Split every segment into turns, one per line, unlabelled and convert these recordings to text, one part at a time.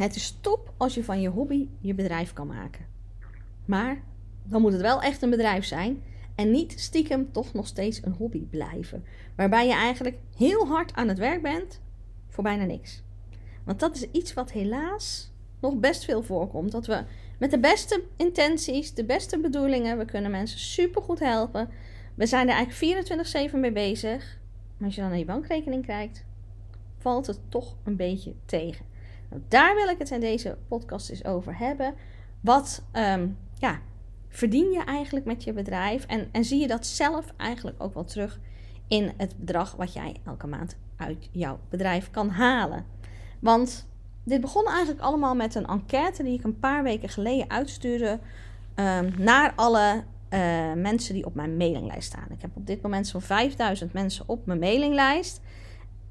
Het is top als je van je hobby je bedrijf kan maken. Maar dan moet het wel echt een bedrijf zijn en niet stiekem toch nog steeds een hobby blijven. Waarbij je eigenlijk heel hard aan het werk bent voor bijna niks. Want dat is iets wat helaas nog best veel voorkomt. Dat we met de beste intenties, de beste bedoelingen, we kunnen mensen super goed helpen. We zijn er eigenlijk 24-7 mee bezig. Maar als je dan naar je bankrekening kijkt, valt het toch een beetje tegen. Nou, daar wil ik het in deze podcast eens over hebben. Wat ehm, ja, verdien je eigenlijk met je bedrijf? En, en zie je dat zelf eigenlijk ook wel terug in het bedrag wat jij elke maand uit jouw bedrijf kan halen? Want dit begon eigenlijk allemaal met een enquête die ik een paar weken geleden uitstuurde um, naar alle uh, mensen die op mijn mailinglijst staan. Ik heb op dit moment zo'n 5000 mensen op mijn mailinglijst.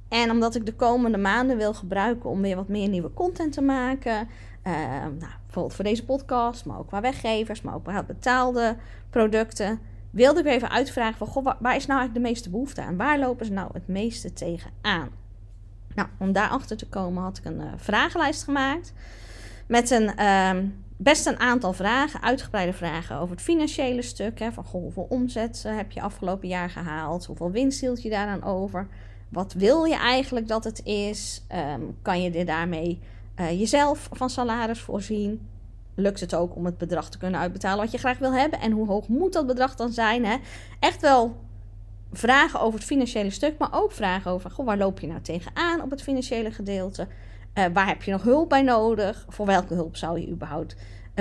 En omdat ik de komende maanden wil gebruiken om weer wat meer nieuwe content te maken. Uh, nou, bijvoorbeeld voor deze podcast, maar ook qua weggevers, maar ook qua betaalde producten. Wilde ik even uitvragen van, waar is nou eigenlijk de meeste behoefte aan? Waar lopen ze nou het meeste tegen aan? Nou, om daarachter te komen had ik een uh, vragenlijst gemaakt. Met een, uh, best een aantal vragen, uitgebreide vragen over het financiële stuk. Hè, van goh, hoeveel omzet uh, heb je afgelopen jaar gehaald? Hoeveel winst hield je daaraan over? Wat wil je eigenlijk dat het is? Um, kan je er daarmee uh, jezelf van salaris voorzien? Lukt het ook om het bedrag te kunnen uitbetalen wat je graag wil hebben? En hoe hoog moet dat bedrag dan zijn? Hè? Echt wel vragen over het financiële stuk, maar ook vragen over goh, waar loop je nou tegenaan op het financiële gedeelte? Uh, waar heb je nog hulp bij nodig? Voor welke hulp zou je überhaupt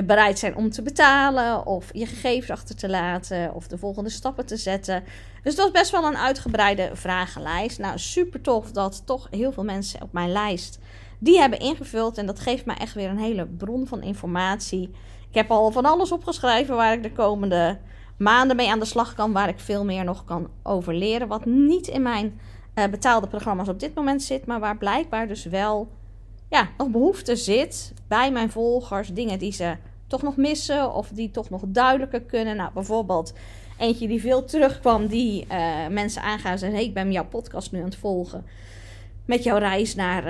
bereid zijn om te betalen? Of je gegevens achter te laten? Of de volgende stappen te zetten? Dus dat was best wel een uitgebreide vragenlijst. Nou, super tof dat toch heel veel mensen op mijn lijst die hebben ingevuld. En dat geeft mij echt weer een hele bron van informatie. Ik heb al van alles opgeschreven waar ik de komende maanden mee aan de slag kan, waar ik veel meer nog kan over leren. Wat niet in mijn uh, betaalde programma's op dit moment zit, maar waar blijkbaar dus wel ja, nog behoefte zit bij mijn volgers. Dingen die ze toch nog missen of die toch nog duidelijker kunnen. Nou, bijvoorbeeld eentje die veel terugkwam, die uh, mensen aangaan en ik ben jouw podcast nu aan het volgen. Met jouw reis naar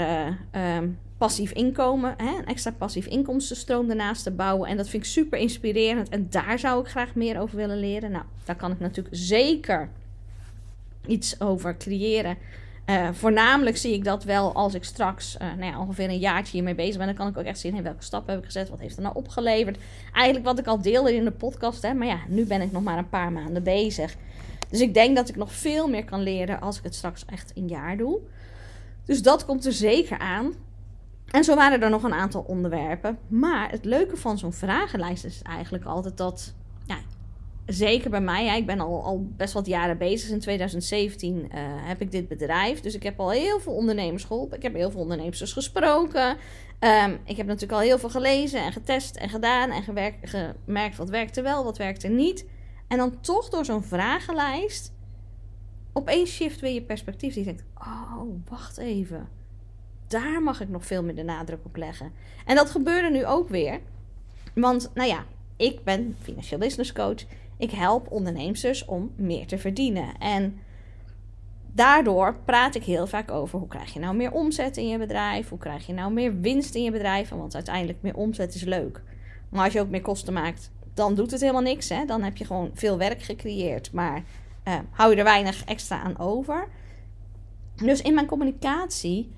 uh, um, passief inkomen, hè, een extra passief inkomstenstroom ernaast te bouwen. En dat vind ik super inspirerend en daar zou ik graag meer over willen leren. Nou, daar kan ik natuurlijk zeker iets over creëren. Uh, voornamelijk zie ik dat wel als ik straks uh, nou ja, ongeveer een jaartje hiermee bezig ben. Dan kan ik ook echt zien hey, welke stappen heb ik gezet. Wat heeft er nou opgeleverd. Eigenlijk wat ik al deelde in de podcast. Hè, maar ja, nu ben ik nog maar een paar maanden bezig. Dus ik denk dat ik nog veel meer kan leren als ik het straks echt een jaar doe. Dus dat komt er zeker aan. En zo waren er nog een aantal onderwerpen. Maar het leuke van zo'n vragenlijst is eigenlijk altijd dat. Zeker bij mij, ja, ik ben al, al best wat jaren bezig. In 2017 uh, heb ik dit bedrijf. Dus ik heb al heel veel ondernemers geholpen. Ik heb heel veel ondernemers gesproken. Um, ik heb natuurlijk al heel veel gelezen en getest en gedaan. En gewerkt, gemerkt wat werkte wel, wat werkte niet. En dan toch door zo'n vragenlijst. Opeens shift weer je perspectief. Die denkt: Oh, wacht even daar mag ik nog veel meer de nadruk op leggen. En dat gebeurde nu ook weer. Want, nou ja, ik ben financieel business coach. Ik help ondernemers om meer te verdienen. En daardoor praat ik heel vaak over hoe krijg je nou meer omzet in je bedrijf? Hoe krijg je nou meer winst in je bedrijf? Want uiteindelijk meer omzet is leuk. Maar als je ook meer kosten maakt, dan doet het helemaal niks. Hè? Dan heb je gewoon veel werk gecreëerd, maar uh, hou je er weinig extra aan over. Dus in mijn communicatie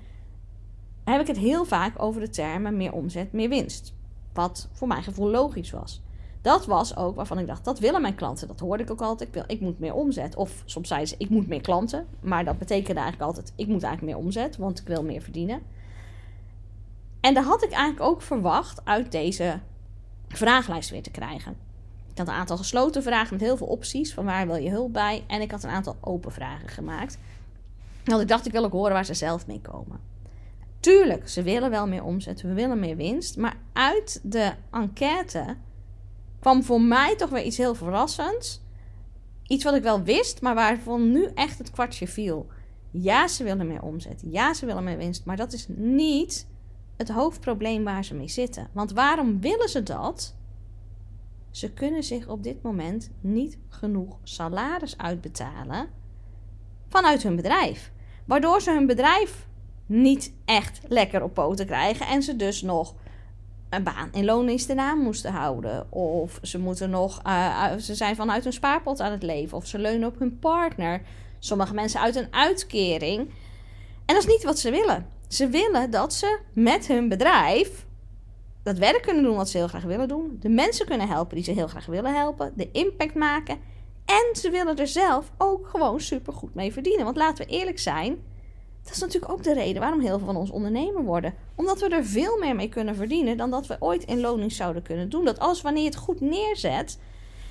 heb ik het heel vaak over de termen meer omzet, meer winst. Wat voor mijn gevoel logisch was. Dat was ook waarvan ik dacht, dat willen mijn klanten. Dat hoorde ik ook altijd. Ik, wil, ik moet meer omzet. Of soms zeiden ze, ik moet meer klanten. Maar dat betekende eigenlijk altijd, ik moet eigenlijk meer omzet, want ik wil meer verdienen. En daar had ik eigenlijk ook verwacht uit deze vragenlijst weer te krijgen. Ik had een aantal gesloten vragen met heel veel opties. Van waar wil je hulp bij? En ik had een aantal open vragen gemaakt. Want ik dacht, ik wil ook horen waar ze zelf mee komen. Tuurlijk, ze willen wel meer omzet, we willen meer winst. Maar uit de enquête kwam voor mij toch weer iets heel verrassends. Iets wat ik wel wist, maar waarvan nu echt het kwartje viel. Ja, ze willen meer omzet. Ja, ze willen meer winst. Maar dat is niet het hoofdprobleem waar ze mee zitten. Want waarom willen ze dat? Ze kunnen zich op dit moment niet genoeg salaris uitbetalen vanuit hun bedrijf. Waardoor ze hun bedrijf niet echt lekker op poten krijgen. En ze dus nog een baan in loondienst naam moesten houden. Of ze, moeten nog, uh, ze zijn vanuit hun spaarpot aan het leven. Of ze leunen op hun partner. Sommige mensen uit een uitkering. En dat is niet wat ze willen. Ze willen dat ze met hun bedrijf dat werk kunnen doen wat ze heel graag willen doen. De mensen kunnen helpen die ze heel graag willen helpen. De impact maken. En ze willen er zelf ook gewoon super goed mee verdienen. Want laten we eerlijk zijn. Dat is natuurlijk ook de reden waarom heel veel van ons ondernemer worden. Omdat we er veel meer mee kunnen verdienen dan dat we ooit in loning zouden kunnen doen. Dat als wanneer je het goed neerzet,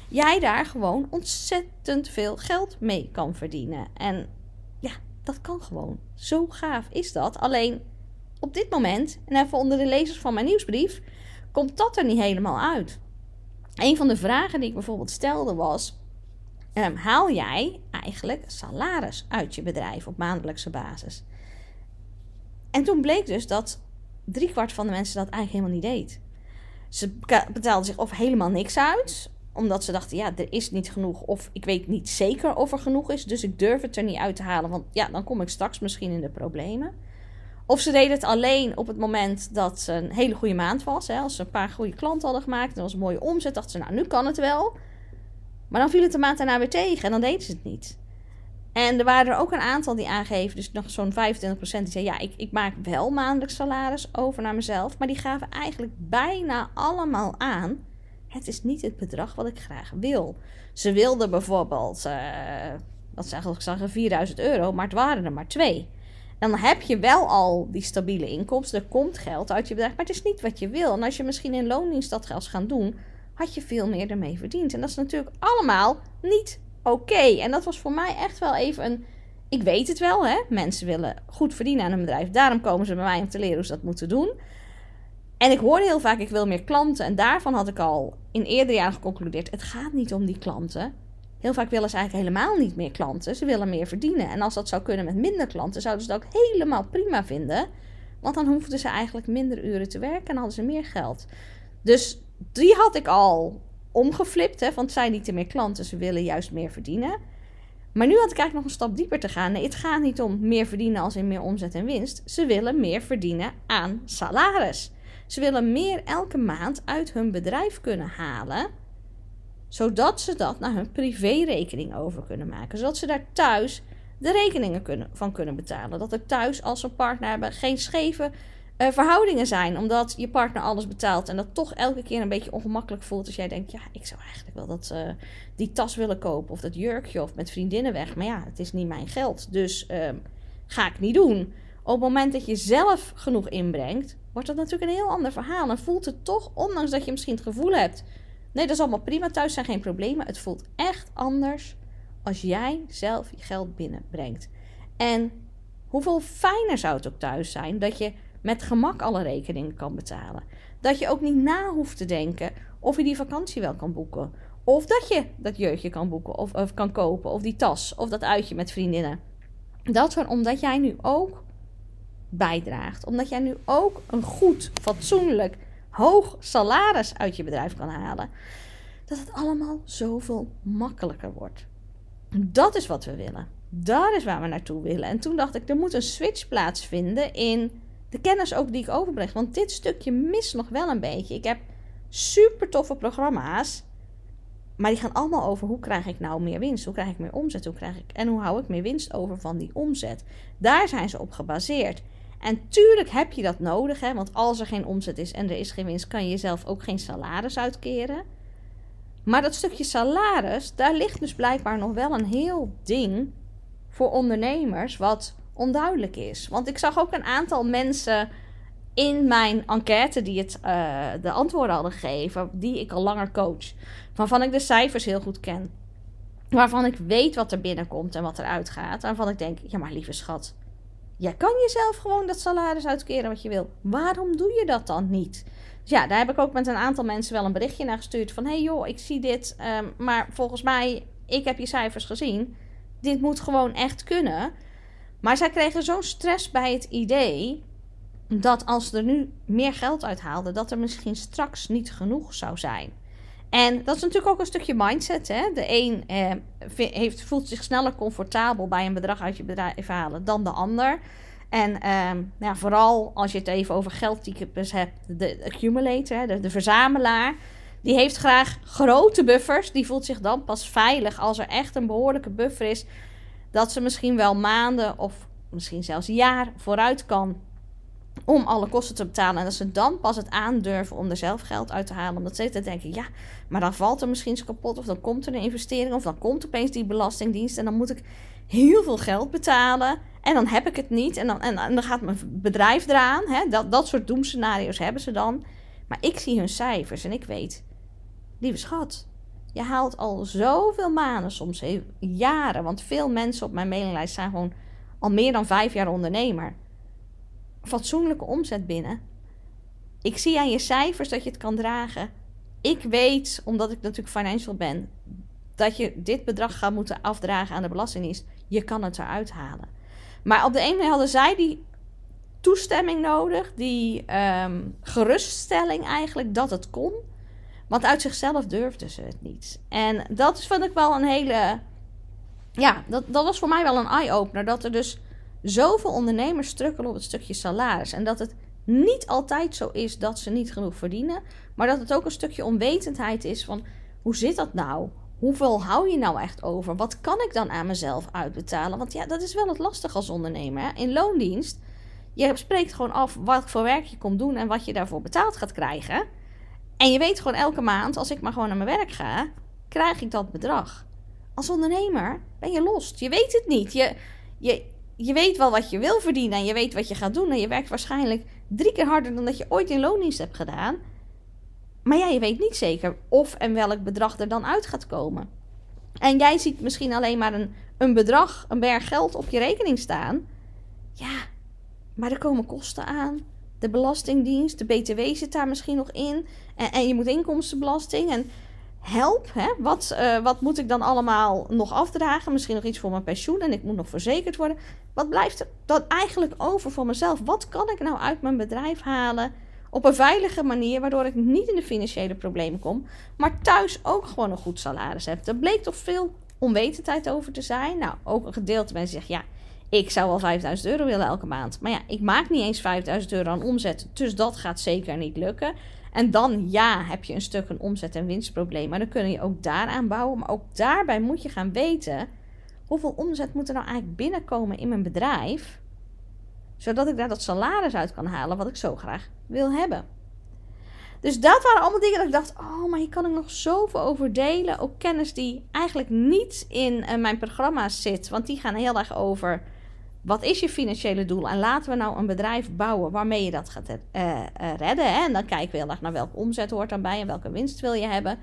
jij daar gewoon ontzettend veel geld mee kan verdienen. En ja, dat kan gewoon. Zo gaaf is dat. Alleen op dit moment, en even onder de lezers van mijn nieuwsbrief, komt dat er niet helemaal uit. Een van de vragen die ik bijvoorbeeld stelde was: um, haal jij eigenlijk salaris uit je bedrijf op maandelijkse basis? En toen bleek dus dat driekwart van de mensen dat eigenlijk helemaal niet deed. Ze betaalden zich of helemaal niks uit, omdat ze dachten: ja, er is niet genoeg, of ik weet niet zeker of er genoeg is, dus ik durf het er niet uit te halen, want ja, dan kom ik straks misschien in de problemen. Of ze deden het alleen op het moment dat ze een hele goede maand was. Hè. Als ze een paar goede klanten hadden gemaakt en was een mooie omzet, dachten ze, nou, nu kan het wel. Maar dan viel het de maand daarna weer tegen en dan deden ze het niet. En er waren er ook een aantal die aangeven, dus nog zo'n 25% die zei, ja, ik, ik maak wel maandelijks salaris over naar mezelf. Maar die gaven eigenlijk bijna allemaal aan, het is niet het bedrag wat ik graag wil. Ze wilden bijvoorbeeld, uh, wat ze eigenlijk zagen, 4000 euro, maar het waren er maar twee dan heb je wel al die stabiele inkomsten. Er komt geld uit je bedrijf, maar het is niet wat je wil. En als je misschien in loondienst dat geld gaan doen, had je veel meer ermee verdiend. En dat is natuurlijk allemaal niet oké. En dat was voor mij echt wel even een. Ik weet het wel, hè? Mensen willen goed verdienen aan een bedrijf. Daarom komen ze bij mij om te leren hoe ze dat moeten doen. En ik hoorde heel vaak, ik wil meer klanten. En daarvan had ik al in eerdere jaren geconcludeerd: het gaat niet om die klanten. Heel vaak willen ze eigenlijk helemaal niet meer klanten. Ze willen meer verdienen. En als dat zou kunnen met minder klanten, zouden ze dat ook helemaal prima vinden. Want dan hoefden ze eigenlijk minder uren te werken en hadden ze meer geld. Dus die had ik al omgeflipt. Hè, want zijn niet meer klanten, ze willen juist meer verdienen. Maar nu had ik eigenlijk nog een stap dieper te gaan. Nee, het gaat niet om meer verdienen als in meer omzet en winst. Ze willen meer verdienen aan salaris. Ze willen meer elke maand uit hun bedrijf kunnen halen zodat ze dat naar hun privérekening over kunnen maken. Zodat ze daar thuis de rekeningen kunnen, van kunnen betalen. Dat er thuis als ze partner hebben geen scheve uh, verhoudingen zijn. Omdat je partner alles betaalt en dat toch elke keer een beetje ongemakkelijk voelt. Als jij denkt, ja, ik zou eigenlijk wel dat, uh, die tas willen kopen of dat jurkje of met vriendinnen weg. Maar ja, het is niet mijn geld. Dus uh, ga ik niet doen. Op het moment dat je zelf genoeg inbrengt, wordt dat natuurlijk een heel ander verhaal. En voelt het toch, ondanks dat je misschien het gevoel hebt Nee, dat is allemaal prima. Thuis zijn geen problemen. Het voelt echt anders als jij zelf je geld binnenbrengt. En hoeveel fijner zou het ook thuis zijn dat je met gemak alle rekeningen kan betalen. Dat je ook niet na hoeft te denken of je die vakantie wel kan boeken. Of dat je dat jurkje kan boeken of, of kan kopen. Of die tas of dat uitje met vriendinnen. Dat soort omdat jij nu ook bijdraagt. Omdat jij nu ook een goed, fatsoenlijk hoog salaris uit je bedrijf kan halen, dat het allemaal zoveel makkelijker wordt. Dat is wat we willen. Daar is waar we naartoe willen. En toen dacht ik, er moet een switch plaatsvinden in de kennis ook die ik overbreng. Want dit stukje mist nog wel een beetje. Ik heb super toffe programma's. Maar die gaan allemaal over hoe krijg ik nou meer winst? Hoe krijg ik meer omzet? Hoe krijg ik, en hoe hou ik meer winst over van die omzet? Daar zijn ze op gebaseerd. En tuurlijk heb je dat nodig, hè, want als er geen omzet is en er is geen winst, kan je jezelf ook geen salaris uitkeren. Maar dat stukje salaris, daar ligt dus blijkbaar nog wel een heel ding voor ondernemers wat onduidelijk is. Want ik zag ook een aantal mensen in mijn enquête die het, uh, de antwoorden hadden gegeven, die ik al langer coach, waarvan ik de cijfers heel goed ken. Waarvan ik weet wat er binnenkomt en wat er uitgaat. Waarvan ik denk, ja maar lieve schat, Jij kan jezelf gewoon dat salaris uitkeren wat je wil. Waarom doe je dat dan niet? Dus ja, daar heb ik ook met een aantal mensen wel een berichtje naar gestuurd. Van, hey joh, ik zie dit. Ehm, maar volgens mij, ik heb je cijfers gezien. Dit moet gewoon echt kunnen. Maar zij kregen zo'n stress bij het idee... dat als ze er nu meer geld uithaalden... dat er misschien straks niet genoeg zou zijn. En dat is natuurlijk ook een stukje mindset. Hè? De een eh, heeft, voelt zich sneller comfortabel bij een bedrag uit je bedrijf halen dan de ander. En ehm, ja, vooral als je het even over geldtypes hebt, de accumulator, de verzamelaar, die heeft graag grote buffers. Die voelt zich dan pas veilig als er echt een behoorlijke buffer is. Dat ze misschien wel maanden of misschien zelfs jaar vooruit kan om alle kosten te betalen. En dat ze dan pas het aandurven om er zelf geld uit te halen. Omdat ze denken, ja, maar dan valt er misschien iets kapot. Of dan komt er een investering. Of dan komt opeens die belastingdienst. En dan moet ik heel veel geld betalen. En dan heb ik het niet. En dan, en, dan gaat mijn bedrijf eraan. Hè? Dat, dat soort doemscenario's hebben ze dan. Maar ik zie hun cijfers en ik weet, lieve schat, je haalt al zoveel maanden, soms jaren. Want veel mensen op mijn mailinglijst zijn gewoon al meer dan vijf jaar ondernemer. Fatsoenlijke omzet binnen. Ik zie aan je cijfers dat je het kan dragen. Ik weet, omdat ik natuurlijk financial ben, dat je dit bedrag gaat moeten afdragen aan de Belastingdienst. Je kan het eruit halen. Maar op de ene manier hadden zij die toestemming nodig, die ehm, geruststelling eigenlijk dat het kon. Want uit zichzelf durfden ze het niet. En dat vond ik wel een hele. Ja, dat, dat was voor mij wel een eye-opener. Dat er dus zoveel ondernemers strukkelen op het stukje salaris. En dat het niet altijd zo is dat ze niet genoeg verdienen. Maar dat het ook een stukje onwetendheid is van hoe zit dat nou? Hoeveel hou je nou echt over? Wat kan ik dan aan mezelf uitbetalen? Want ja, dat is wel het lastig als ondernemer. In loondienst, je spreekt gewoon af wat voor werk je komt doen en wat je daarvoor betaald gaat krijgen. En je weet gewoon elke maand, als ik maar gewoon naar mijn werk ga, krijg ik dat bedrag. Als ondernemer ben je lost. Je weet het niet. Je, je, je weet wel wat je wil verdienen en je weet wat je gaat doen. En je werkt waarschijnlijk drie keer harder dan dat je ooit in loondienst hebt gedaan. Maar ja, je weet niet zeker of en welk bedrag er dan uit gaat komen. En jij ziet misschien alleen maar een, een bedrag, een berg geld op je rekening staan. Ja, maar er komen kosten aan. De Belastingdienst, de BTW zit daar misschien nog in. En, en je moet inkomstenbelasting. En help, hè? Wat, uh, wat moet ik dan allemaal nog afdragen? Misschien nog iets voor mijn pensioen en ik moet nog verzekerd worden. Wat blijft er dan eigenlijk over voor mezelf? Wat kan ik nou uit mijn bedrijf halen? Op een veilige manier, waardoor ik niet in de financiële problemen kom, maar thuis ook gewoon een goed salaris heb. Er bleek toch veel onwetendheid over te zijn. Nou, ook een gedeelte mensen zegt ja, ik zou wel 5000 euro willen elke maand. Maar ja, ik maak niet eens 5000 euro aan omzet, dus dat gaat zeker niet lukken. En dan ja, heb je een stuk een omzet- en winstprobleem. Maar dan kun je ook daaraan bouwen. Maar ook daarbij moet je gaan weten hoeveel omzet moet er nou eigenlijk binnenkomen in mijn bedrijf zodat ik daar dat salaris uit kan halen wat ik zo graag wil hebben. Dus dat waren allemaal dingen dat ik dacht: oh, maar hier kan ik nog zoveel over delen. Ook kennis die eigenlijk niet in uh, mijn programma's zit. Want die gaan heel erg over. Wat is je financiële doel? En laten we nou een bedrijf bouwen waarmee je dat gaat uh, redden. Hè? En dan kijken we heel erg naar welke omzet hoort daarbij en welke winst wil je hebben.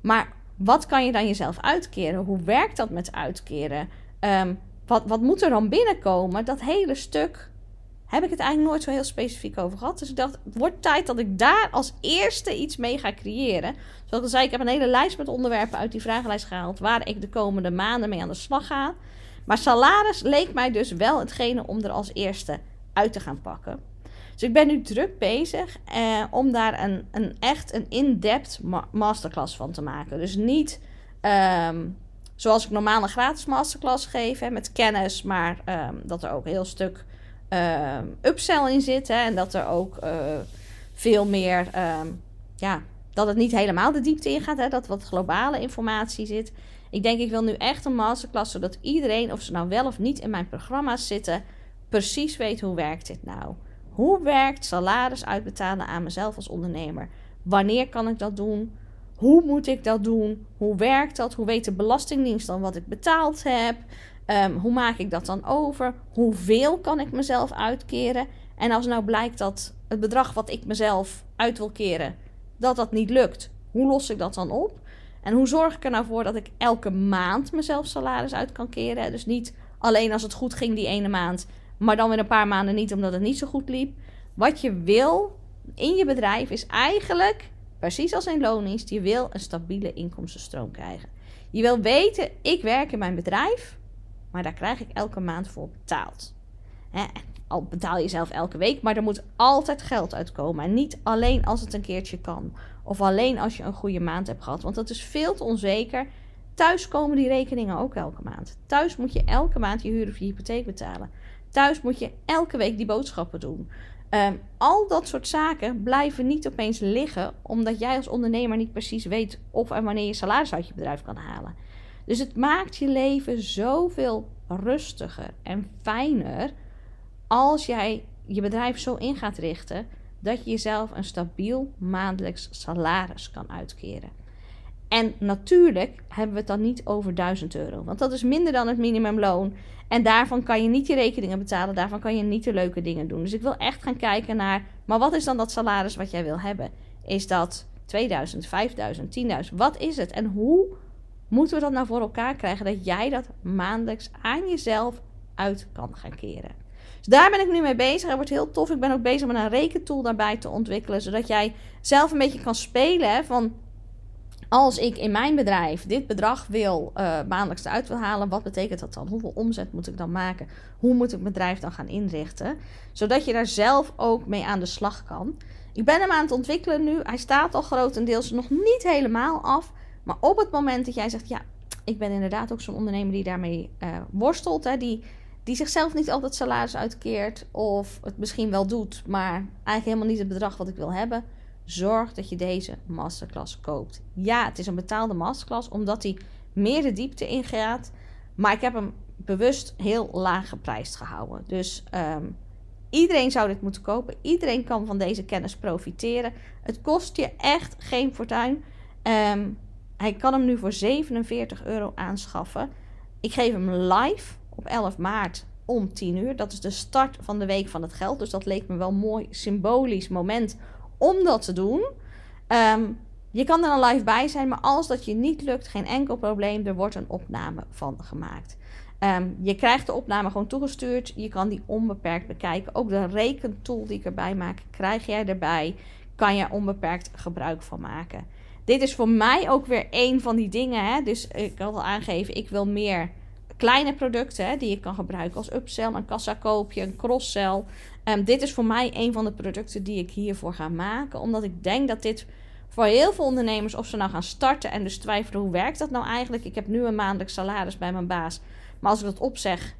Maar wat kan je dan jezelf uitkeren? Hoe werkt dat met uitkeren? Um, wat, wat moet er dan binnenkomen? Dat hele stuk heb ik het eigenlijk nooit zo heel specifiek over gehad. Dus ik dacht, het wordt tijd dat ik daar als eerste iets mee ga creëren. Zoals ik al zei, ik heb een hele lijst met onderwerpen uit die vragenlijst gehaald... waar ik de komende maanden mee aan de slag ga. Maar salaris leek mij dus wel hetgene om er als eerste uit te gaan pakken. Dus ik ben nu druk bezig eh, om daar een, een echt een in-depth masterclass van te maken. Dus niet ehm, zoals ik normaal een gratis masterclass geef hè, met kennis, maar ehm, dat er ook een heel stuk uh, upsell in zit. Hè, en dat er ook uh, veel meer, ja, dat het niet helemaal de diepte in gaat. Hè, dat wat globale informatie zit. Ik denk, ik wil nu echt een masterclass, zodat iedereen, of ze nou wel of niet in mijn programma's zitten, precies weet hoe werkt dit nou. Hoe werkt salaris uitbetalen aan mezelf als ondernemer? Wanneer kan ik dat doen? Hoe moet ik dat doen? Hoe werkt dat? Hoe weet de Belastingdienst dan wat ik betaald heb? Um, hoe maak ik dat dan over? Hoeveel kan ik mezelf uitkeren? En als nou blijkt dat het bedrag wat ik mezelf uit wil keren, dat dat niet lukt, hoe los ik dat dan op? En hoe zorg ik er nou voor dat ik elke maand mezelf salaris uit kan keren? Dus niet alleen als het goed ging die ene maand, maar dan weer een paar maanden niet omdat het niet zo goed liep. Wat je wil in je bedrijf is eigenlijk, precies als in loondienst, je wil een stabiele inkomstenstroom krijgen. Je wil weten, ik werk in mijn bedrijf maar daar krijg ik elke maand voor betaald. Hè? Al betaal je zelf elke week, maar er moet altijd geld uitkomen. En niet alleen als het een keertje kan. Of alleen als je een goede maand hebt gehad. Want dat is veel te onzeker. Thuis komen die rekeningen ook elke maand. Thuis moet je elke maand je huur of je hypotheek betalen. Thuis moet je elke week die boodschappen doen. Ehm, al dat soort zaken blijven niet opeens liggen, omdat jij als ondernemer niet precies weet of en wanneer je salaris uit je bedrijf kan halen. Dus het maakt je leven zoveel rustiger en fijner als jij je bedrijf zo in gaat richten dat je jezelf een stabiel maandelijks salaris kan uitkeren. En natuurlijk hebben we het dan niet over 1000 euro, want dat is minder dan het minimumloon. En daarvan kan je niet je rekeningen betalen, daarvan kan je niet de leuke dingen doen. Dus ik wil echt gaan kijken naar, maar wat is dan dat salaris wat jij wil hebben? Is dat 2000, 5000, 10.000? Wat is het? En hoe moeten we dat nou voor elkaar krijgen dat jij dat maandelijks aan jezelf uit kan gaan keren? Dus daar ben ik nu mee bezig. Het wordt heel tof. Ik ben ook bezig met een rekentool daarbij te ontwikkelen, zodat jij zelf een beetje kan spelen van als ik in mijn bedrijf dit bedrag wil uh, maandelijks eruit wil halen, wat betekent dat dan? Hoeveel omzet moet ik dan maken? Hoe moet ik mijn bedrijf dan gaan inrichten? Zodat je daar zelf ook mee aan de slag kan. Ik ben hem aan het ontwikkelen nu. Hij staat al grotendeels nog niet helemaal af. Maar op het moment dat jij zegt, ja, ik ben inderdaad ook zo'n ondernemer die daarmee uh, worstelt, hè, die, die zichzelf niet altijd salaris uitkeert of het misschien wel doet, maar eigenlijk helemaal niet het bedrag wat ik wil hebben zorg dat je deze masterclass koopt. Ja, het is een betaalde masterclass omdat hij meer de diepte ingaat. Maar ik heb hem bewust heel laag geprijsd gehouden. Dus um, iedereen zou dit moeten kopen. Iedereen kan van deze kennis profiteren. Het kost je echt geen fortuin. Um, hij kan hem nu voor 47 euro aanschaffen. Ik geef hem live op 11 maart om 10 uur. Dat is de start van de Week van het Geld. Dus dat leek me wel een mooi symbolisch moment om dat te doen. Ehm, je kan er dan live bij zijn, maar als dat je niet lukt, geen enkel probleem. Er wordt een opname van gemaakt. Ehm, je krijgt de opname gewoon toegestuurd. Je kan die onbeperkt bekijken. Ook de rekentool die ik erbij maak, krijg jij erbij. Kan je onbeperkt gebruik van maken. Dit is voor mij ook weer een van die dingen. Hè? Dus ik had al aangegeven, ik wil meer kleine producten hè, die je kan gebruiken als upsell, een kassakoopje, een crosssell. Um, dit is voor mij een van de producten die ik hiervoor ga maken. Omdat ik denk dat dit voor heel veel ondernemers, of ze nou gaan starten en dus twijfelen hoe werkt dat nou eigenlijk. Ik heb nu een maandelijks salaris bij mijn baas. Maar als ik dat opzeg,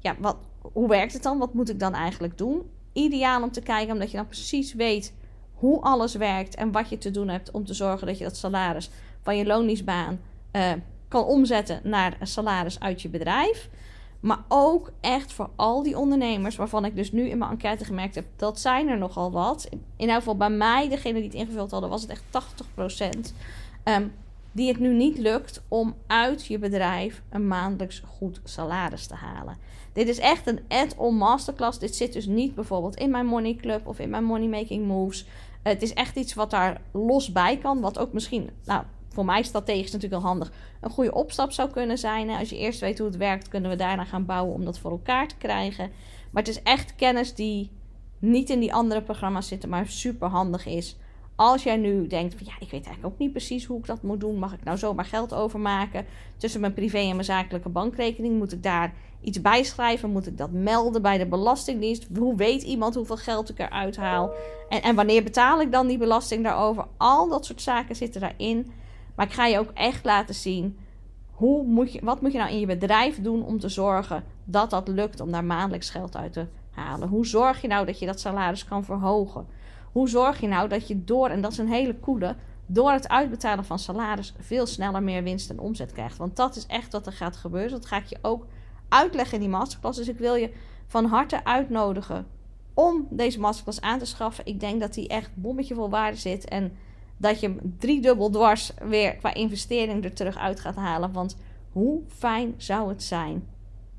ja, wat, hoe werkt het dan? Wat moet ik dan eigenlijk doen? Ideaal om te kijken, omdat je dan precies weet hoe alles werkt en wat je te doen hebt om te zorgen dat je dat salaris van je loondienstbaan uh, kan omzetten naar een salaris uit je bedrijf. Maar ook echt voor al die ondernemers waarvan ik dus nu in mijn enquête gemerkt heb, dat zijn er nogal wat. In elk geval bij mij, degene die het ingevuld hadden, was het echt 80%. Um, ehm, die het nu niet lukt om uit je bedrijf een maandelijks goed salaris te halen. Dit is echt een add-on masterclass. Dit zit dus niet bijvoorbeeld in mijn Money Club of in mijn Money Making Moves. Het is echt iets wat daar los bij kan. Wat ook misschien, nou, voor mij strategisch natuurlijk wel handig, een goede opstap zou kunnen zijn. Als je eerst weet hoe het werkt, kunnen we daarna gaan bouwen om dat voor elkaar te krijgen. Maar het is echt kennis die niet in die andere programma's zitten, maar super handig is. Als jij nu denkt van ja, ik weet eigenlijk ook niet precies hoe ik dat moet doen. Mag ik nou zomaar geld overmaken tussen mijn privé en mijn zakelijke bankrekening? Moet ik daar iets bijschrijven? Moet ik dat melden bij de Belastingdienst? Hoe weet iemand hoeveel geld ik eruit haal? En, en wanneer betaal ik dan die belasting daarover? Al dat soort zaken zitten daarin. Maar ik ga je ook echt laten zien hoe moet je, wat moet je nou in je bedrijf doen om te zorgen dat dat lukt om daar maandelijks geld uit te halen. Hoe zorg je nou dat je dat salaris kan verhogen? Hoe zorg je nou dat je door, en dat is een hele coole, door het uitbetalen van salaris veel sneller meer winst en omzet krijgt. Want dat is echt wat er gaat gebeuren. Dat ga ik je ook uitleggen in die masterclass. Dus ik wil je van harte uitnodigen om deze masterclass aan te schaffen. Ik denk dat die echt bommetje vol waarde zit. En dat je hem driedubbel dwars weer qua investering er terug uit gaat halen. Want hoe fijn zou het zijn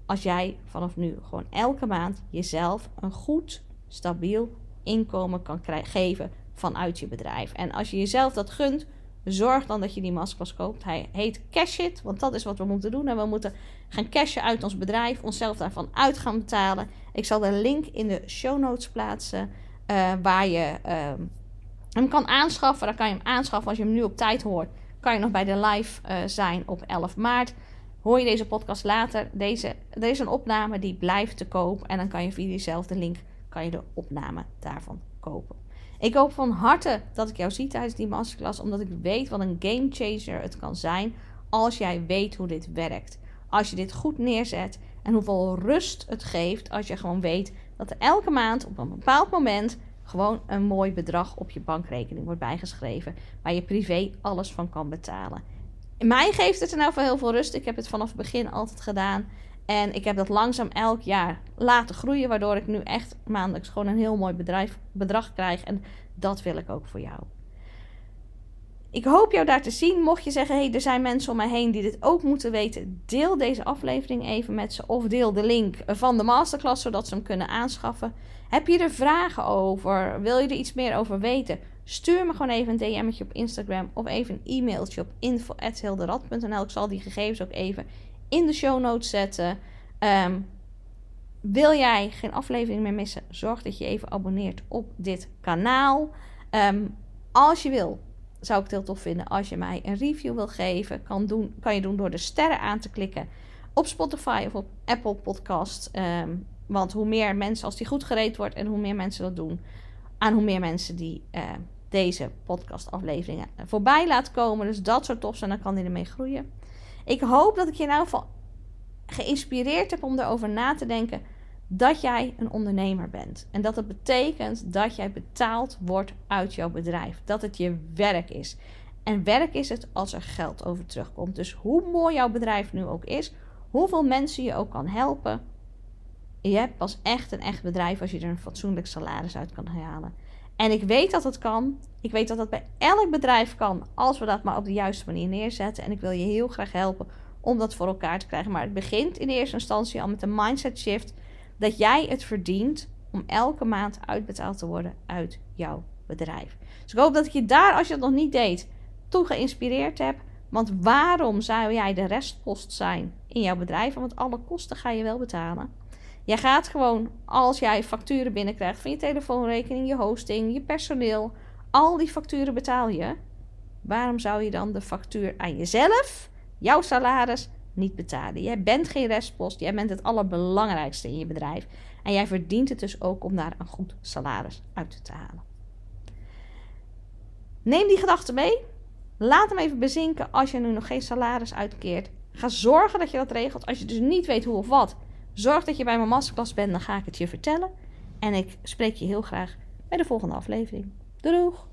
als jij vanaf nu gewoon elke maand jezelf een goed, stabiel inkomen kan geven vanuit je bedrijf. En als je jezelf dat gunt, zorg dan dat je die masterclass koopt. Hij heet Cash It, want dat is wat we moeten doen. En we moeten gaan cashen uit ons bedrijf, onszelf daarvan uit gaan betalen. Ik zal de link in de show notes plaatsen, uh, waar je... Uh, hem kan aanschaffen. Dan kan je hem aanschaffen als je hem nu op tijd hoort. Kan je nog bij de live uh, zijn op 11 maart. Hoor je deze podcast later? Deze, er is een opname die blijft te koop. En dan kan je via diezelfde link kan je de opname daarvan kopen. Ik hoop van harte dat ik jou zie tijdens die masterclass. Omdat ik weet wat een game changer het kan zijn. Als jij weet hoe dit werkt. Als je dit goed neerzet En hoeveel rust het geeft als je gewoon weet dat elke maand op een bepaald moment gewoon een mooi bedrag op je bankrekening wordt bijgeschreven. Waar je privé alles van kan betalen. Mij geeft het er nou voor heel veel rust. Ik heb het vanaf het begin altijd gedaan. En ik heb dat langzaam elk jaar laten groeien. Waardoor ik nu echt maandelijks gewoon een heel mooi bedrijf, bedrag krijg. En dat wil ik ook voor jou. Ik hoop jou daar te zien. Mocht je zeggen, hey, er zijn mensen om mij heen die dit ook moeten weten, deel deze aflevering even met ze. Of deel de link van de masterclass, zodat ze hem kunnen aanschaffen. Heb je er vragen over? Wil je er iets meer over weten? Stuur me gewoon even een DM'tje op Instagram of even een e-mailtje op info.hilderad.nl. Ik zal die gegevens ook even in de show notes zetten. Ehm, wil jij geen aflevering meer missen? Zorg dat je even abonneert op dit kanaal. Ehm, als je wil, zou ik het heel tof vinden als je mij een review wil geven. Kan, doen, kan je doen door de sterren aan te klikken op Spotify of op Apple Podcast. Ehm, want hoe meer mensen, als die goed gereed wordt en hoe meer mensen dat doen, aan hoe meer mensen die uh, deze podcastafleveringen voorbij laat komen. Dus dat soort tof zijn, dan kan die ermee groeien. Ik hoop dat ik je nou van geïnspireerd heb om erover na te denken dat jij een ondernemer bent. En dat het betekent dat jij betaald wordt uit jouw bedrijf. Dat het je werk is. En werk is het als er geld over terugkomt. Dus hoe mooi jouw bedrijf nu ook is, hoeveel mensen je ook kan helpen, je hebt pas echt een echt bedrijf als je er een fatsoenlijk salaris uit kan halen. En ik weet dat het kan. Ik weet dat dat bij elk bedrijf kan, als we dat maar op de juiste manier neerzetten. En ik wil je heel graag helpen om dat voor elkaar te krijgen. Maar het begint in eerste instantie al met een mindset shift dat jij het verdient om elke maand uitbetaald te worden uit jouw bedrijf. Dus ik hoop dat ik je daar, als je het nog niet deed, toe geïnspireerd heb. Want waarom zou jij de restpost zijn in jouw bedrijf? Want alle kosten ga je wel betalen. Jij gaat gewoon, als jij facturen binnenkrijgt van je telefoonrekening, je hosting, je personeel, al die facturen betaal je. Waarom zou je dan de factuur aan jezelf, jouw salaris, niet betalen? Jij bent geen restpost, jij bent het allerbelangrijkste in je bedrijf. En jij verdient het dus ook om daar een goed salaris uit te halen. Neem die gedachte mee. Laat hem even bezinken als je nu nog geen salaris uitkeert. Ga zorgen dat je dat regelt. Als je dus niet weet hoe of wat, Zorg dat je bij mijn masterclass bent, dan ga ik het je vertellen. En ik spreek je heel graag bij de volgende aflevering. Doeg!